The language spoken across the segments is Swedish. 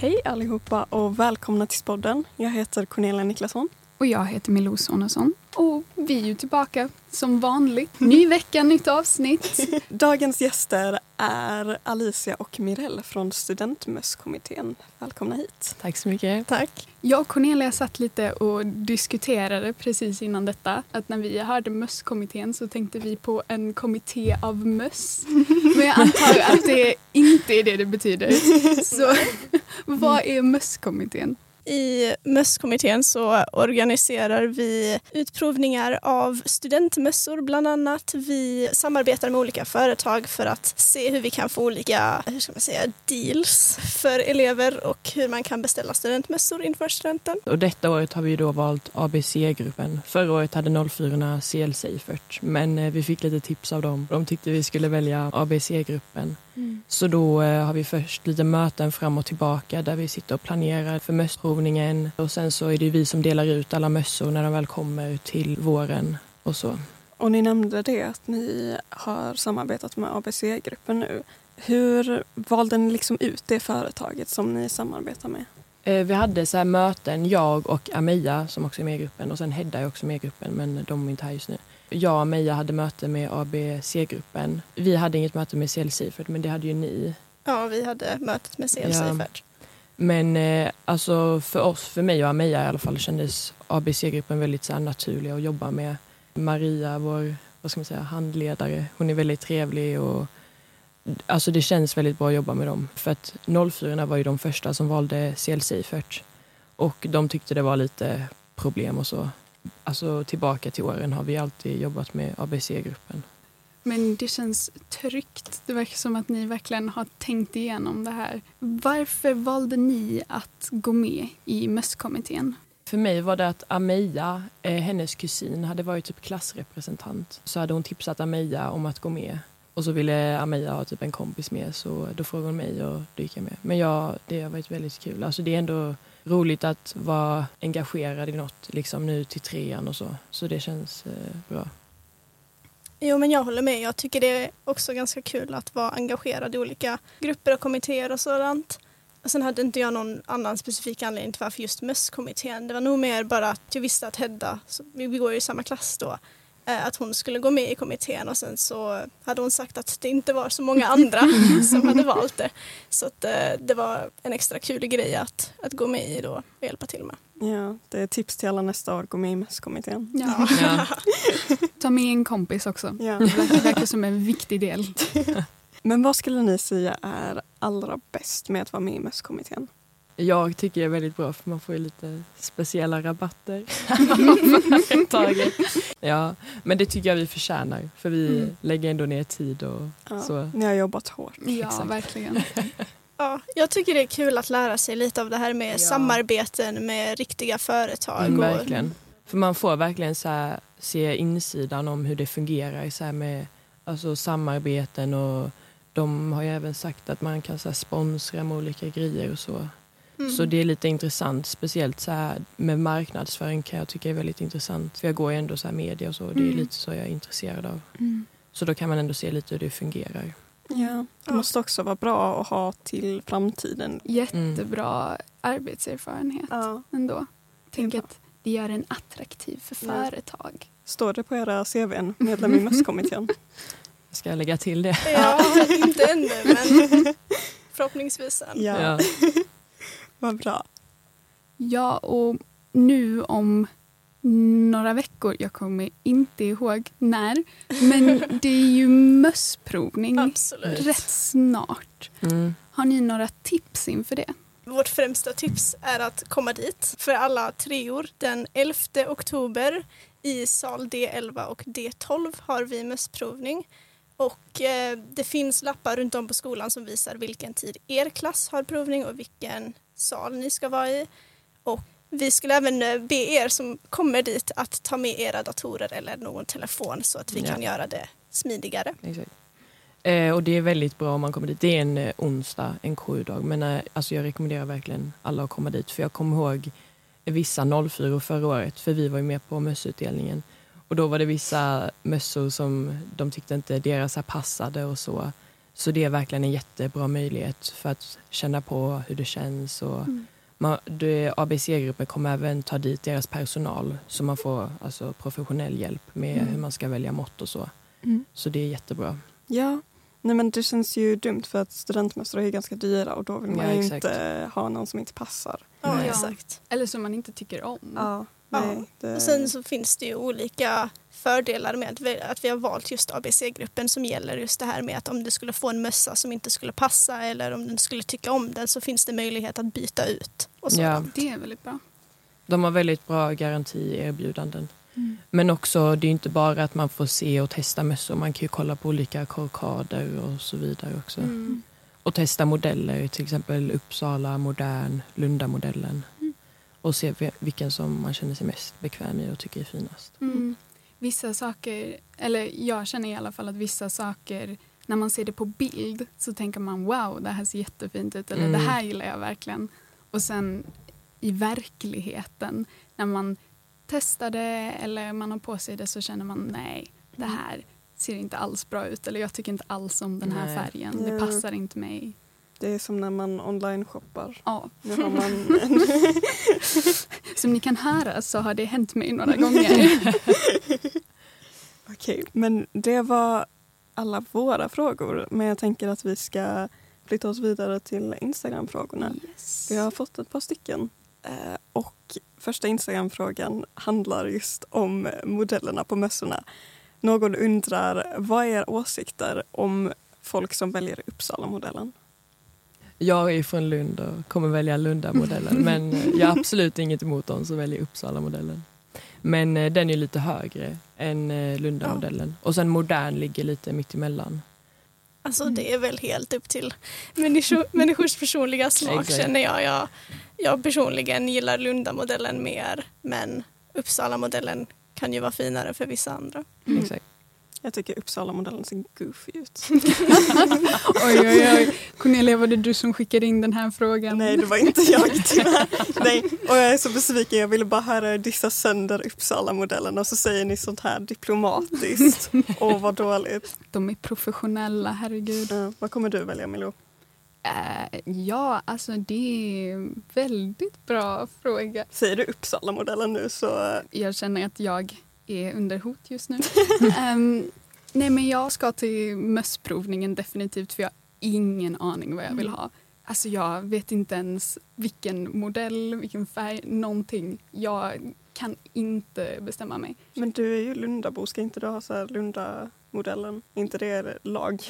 Hej allihopa och välkomna till Spodden. Jag heter Cornelia Niklasson. Och jag heter Milou Sonesson. Och vi är ju tillbaka som vanligt. Ny vecka, nytt avsnitt. Dagens gäster är Alicia och Mirelle från Studentmösskommittén. Välkomna hit. Tack så mycket. Tack. Jag och Cornelia satt lite och diskuterade precis innan detta att när vi hörde Mösskommittén så tänkte vi på en kommitté av möss. Men jag antar att det inte är det det betyder. Så vad är Mösskommittén? I Mösskommittén så organiserar vi utprovningar av studentmössor bland annat. Vi samarbetar med olika företag för att se hur vi kan få olika hur ska man säga, deals för elever och hur man kan beställa studentmössor inför studenten. Och detta året har vi då valt ABC-gruppen. Förra året hade 04 CL Seifert men eh, vi fick lite tips av dem. De tyckte vi skulle välja ABC-gruppen. Mm. Så då eh, har vi först lite möten fram och tillbaka där vi sitter och planerar för mössprovningen och sen så är det vi som delar ut alla mössor när de väl kommer till våren och så. Och ni nämnde det att ni har samarbetat med ABC-gruppen nu. Hur valde ni liksom ut det företaget som ni samarbetar med? Eh, vi hade så möten, jag och Amia som också är med i gruppen och sen Hedda är också med i gruppen men de är inte här just nu jag och Meja hade möte med ABC-gruppen. Vi hade inget möte med CL Seifert, men det hade ju ni. Ja, vi hade mötet med CL Seifert. Ja. Men eh, alltså för oss, för mig och Ameja i alla fall, kändes ABC-gruppen väldigt så här, naturlig att jobba med. Maria, vår vad ska man säga, handledare, hon är väldigt trevlig och alltså det känns väldigt bra att jobba med dem. För att 04 var ju de första som valde CL Seifert och de tyckte det var lite problem och så alltså tillbaka till åren har vi alltid jobbat med ABC-gruppen. Men det känns tryggt. Det verkar som att ni verkligen har tänkt igenom det här. Varför valde ni att gå med i mösskommittén? För mig var det att Ameja, eh, hennes kusin, hade varit typ klassrepresentant. Så hade hon tipsat Ameja om att gå med. Och så ville Ameja ha typ en kompis med så då frågade hon mig och då gick jag med. Men ja, det har varit väldigt kul. Alltså det är ändå roligt att vara engagerad i något liksom nu till trean och så. Så det känns eh, bra. Jo, men jag håller med. Jag tycker det är också ganska kul att vara engagerad i olika grupper och kommittéer och sådant. Och sen hade inte jag någon annan specifik anledning till varför just mösskommittén. Det var nog mer bara att jag visste att Hedda, vi går ju i samma klass då, Eh, att hon skulle gå med i kommittén och sen så hade hon sagt att det inte var så många andra som hade valt det. Så att eh, det var en extra kul grej att, att gå med i då och hjälpa till med. Ja, det är tips till alla nästa år, gå med i MES-kommittén. Ja. ja. Ta med en kompis också. Ja. Det verkar som en viktig del. Men vad skulle ni säga är allra bäst med att vara med i MES-kommittén? Jag tycker det är väldigt bra för man får ju lite speciella rabatter. ja, men det tycker jag vi förtjänar för vi mm. lägger ändå ner tid och ja, så. Ni har jobbat hårt. Ja, Exakt. verkligen. Ja, jag tycker det är kul att lära sig lite av det här med ja. samarbeten med riktiga företag. Mm, verkligen. För man får verkligen så se insidan om hur det fungerar så med alltså, samarbeten och de har ju även sagt att man kan så sponsra med olika grejer och så. Mm. Så det är lite intressant, speciellt så med marknadsföring kan jag tycka är väldigt intressant. För jag går ju ändå så media och så, det är mm. lite så jag är intresserad av. Mm. Så då kan man ändå se lite hur det fungerar. Ja, det måste också vara bra att ha till framtiden. Jättebra arbetserfarenhet ja. ändå. Tänk att det gör en attraktiv för företag. Står det på era CVn, medlem i mösskommittén? Ska jag lägga till det? Ja, inte ännu men förhoppningsvis sen. Ja. ja. Vad bra. Ja, och nu om några veckor, jag kommer inte ihåg när, men det är ju mössprovning Absolut. rätt snart. Mm. Har ni några tips inför det? Vårt främsta tips är att komma dit för alla treor. Den 11 oktober i sal D11 och D12 har vi mössprovning. Och eh, det finns lappar runt om på skolan som visar vilken tid er klass har provning och vilken sal ni ska vara i. Och vi skulle även eh, be er som kommer dit att ta med era datorer eller någon telefon så att vi ja. kan göra det smidigare. Exakt. Eh, och det är väldigt bra om man kommer dit. Det är en eh, onsdag, en KU-dag. Men eh, alltså jag rekommenderar verkligen alla att komma dit. För jag kommer ihåg vissa 04 förra året, för vi var ju med på mössutdelningen. Och då var det vissa mössor som de tyckte inte deras passade och så. Så det är verkligen en jättebra möjlighet för att känna på hur det känns. Och Mm. Man, det, ABC-gruppen kommer även ta dit deras personal så man får alltså, professionell hjälp med Mm. hur man ska välja mått och så. Mm. Så det är jättebra. Ja, nej men det känns ju dumt för att studentmässor är ganska dyra och då vill man Ja, ju inte ha någon som inte passar. Ja, exakt. Eller som man inte tycker om. Nej, det, Och sen så finns det ju olika fördelar med att vi, att vi har valt just ABC-gruppen som gäller just det här med att om du skulle få en mössa som inte skulle passa eller om du skulle tycka om den så finns det möjlighet att byta ut. Och så. Ja. Det är väldigt bra. De har väldigt bra garantierbjudanden. Mm. Men också, det är inte bara att man får se och testa mössor. Man kan ju kolla på olika korkader och så vidare också. Mm. Och testa modeller, till exempel Uppsala, Modern, Lundamodellen. Mm. Och se vi- vilken som man känner sig mest bekväm i och tycker är finast. Mm. Vissa saker, eller jag känner i alla fall att vissa saker när man ser det på bild så tänker man wow, det här ser jättefint ut eller Mm. det här gillar jag verkligen. Och sen i verkligheten när man testar det eller man har på sig det så känner man nej, det Mm. här ser inte alls bra ut eller jag tycker inte alls om den här Nej. färgen, det passar inte mig. Det är som när man online-shoppar. Ja. Nu har man en, Som ni kan höra så har det hänt mig några gånger. Okej, men det var alla våra frågor. Men jag tänker att vi ska flytta oss vidare till Instagram-frågorna. yes. Vi har fått ett par stycken. Eh, och första Instagram-frågan handlar just om modellerna på mössorna. Någon undrar, vad är era åsikter om folk som väljer Uppsala-modellen? Jag är från Lund och kommer välja Lundamodellen. men eh, jag har absolut inget emot dem som väljer Uppsala-modellen. Men eh, den är lite högre än eh, Lundamodellen. Och sen Modern ligger lite mitt emellan. Alltså Mm. det är väl helt upp till människor, människors personliga smak känner jag. jag. Jag personligen gillar Lundamodellen mer men Uppsala-modellen kan ju vara finare för vissa andra. Mm. Exakt. Jag tycker Uppsala-modellen ser goofy ut. Oj, oj, oj. Cornelia, var det du som skickade in den här frågan? Nej, det var inte jag tyvärr. Nej, och jag är så besviken. Jag ville bara höra er dissa sönder Uppsala-modellen och så säger ni sånt här diplomatiskt. Åh, vad dåligt. De är professionella, herregud. Ja, vad kommer du välja, Milou? Äh, ja, alltså det är en väldigt bra fråga. Säger du Uppsala-modellen nu så... Jag känner att jag är under hot just nu. Ehm, nej, men jag ska till mössprovningen definitivt för jag har ingen aning vad jag vill ha. Alltså jag vet inte ens vilken modell, vilken färg, någonting. Jag kan inte bestämma mig. Men du är ju Lundabo, ska inte du ha så här Lunda-modellen? inte det lag?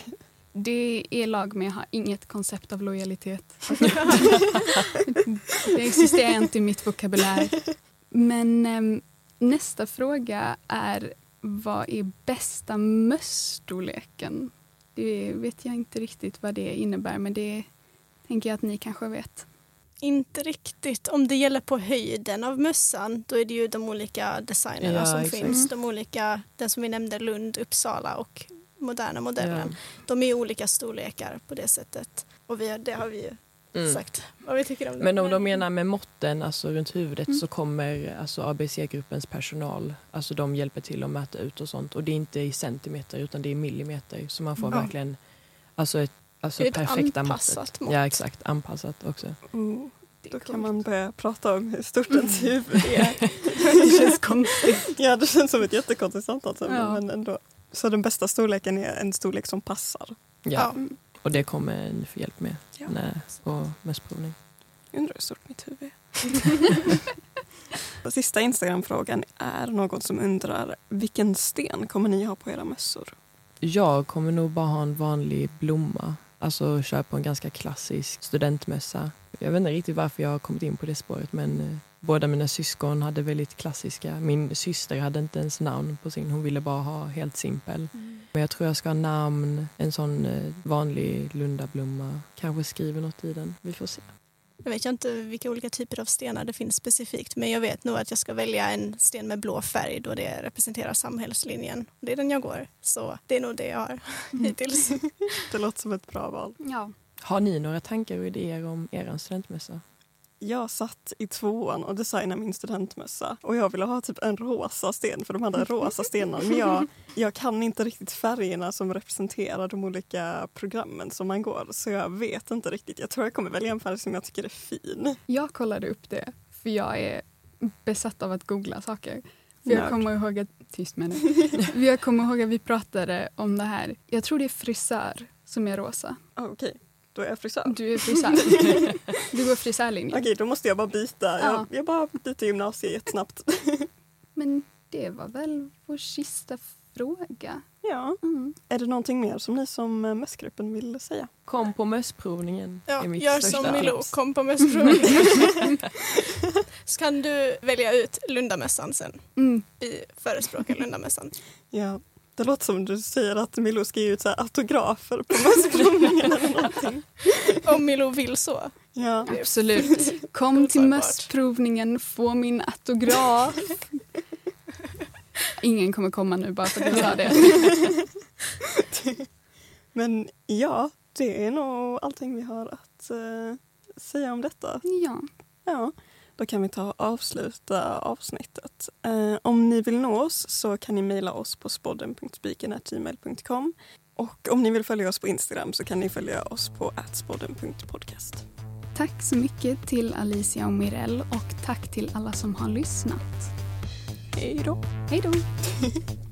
Det är lag men jag har inget koncept av lojalitet. det existerar inte i mitt vokabulär. Men ehm, nästa fråga är vad är bästa mössstorleken? Det vet jag inte riktigt vad det innebär men det tänker jag att ni kanske vet. Inte riktigt. Om det gäller på höjden av mössan då är det ju de olika designerna Ja, som exakt. finns. De olika, den som vi nämnde, Lund, Uppsala och moderna modellen. Ja. De är olika storlekar på det sättet. Och vi, det har vi ju Mm. sagt vad vi tycker om det. Men om de menar med måtten, alltså runt huvudet, Mm. så kommer alltså ABC-gruppens personal, alltså de hjälper till att mäta ut och sånt. Och det är inte i centimeter utan det är i millimeter. Så man får Ja. verkligen alltså ett, alltså Det är ett perfekta anpassat måttet. mått. Ja exakt, anpassat också. Är då kan man börja prata om hur stort ens huvud är. Det känns konstigt. ja, det känns som ett jättekonstigt samtalsämne, Ja. men ändå. Så den bästa storleken är en storlek som passar. Ja. Ja. Och det kommer ni få hjälp med Ja. när, på mössprovning. Undrar hur stort mitt huvud är. Och Sista Instagram-frågan är någon som undrar vilken sten kommer ni ha på era mössor? Jag kommer nog bara ha en vanlig blomma. Alltså köra på en ganska klassisk studentmössa. Jag vet inte riktigt varför jag har kommit in på det spåret men eh, båda mina syskon hade väldigt klassiska. Min syster hade inte ens namn på sin, hon ville bara ha helt simpel. Men jag tror jag ska ha namn, en sån eh, vanlig lundablomma. Kanske skriver något i den, vi får se. Jag vet jag inte vilka olika typer av stenar det finns specifikt men jag vet nog att jag ska välja en sten med blå färg då det representerar samhällslinjen. Det är den jag går, så det är nog det jag har hittills. Det låter som ett bra val. Ja. Har ni några tankar och idéer om er studentmössa? Jag satt i tvåan och designade min studentmössa och jag ville ha typ en rosa sten för de hade rosa stenar men jag, jag kan inte riktigt färgerna som representerar de olika programmen som man går så jag vet inte riktigt. Jag tror jag kommer välja en färg som jag tycker är fin. Jag kollade upp det för jag är besatt av att googla saker. För jag kommer ihåg att, tyst med det. Jag kommer ihåg att vi pratade om det här. Jag tror det är frisör som är rosa. Ah, Okej, då är jag frisör. Du är frisör. Du går frisörlinjen. Okej, då måste jag bara byta. Ja. Jag, jag bara byter gymnasiet jättesnabbt. Men det var väl vår sista fråga. Ja. Mm. Är det någonting mer som ni som eh, mässgruppen vill säga? Kom på mössprovningen. Ja, är mitt gör som Milou, kom på mössprovningen. Så kan du välja ut Lundamässan sen. Mm. Vi förespråkar Lundamässan. Ja. Det låter som du säger att Milo ska ge ut så här autografer på mässprovningen eller någonting. Om Milou vill så. Ja. Absolut. Kom till mössprovningen, få min autograf. Ingen kommer komma nu bara för att jag sa det. Men ja, det är nog allting vi har att eh, säga om detta. Ja. Ja, då kan vi ta och avsluta avsnittet. Eh, om ni vill nå oss så kan ni mejla oss på spodden.spiken.gmail.com och om ni vill följa oss på Instagram så kan ni följa oss på atspodden.podcast. Tack så mycket till Alicia och Mirelle och tack till alla som har lyssnat. Hej då! Hej då!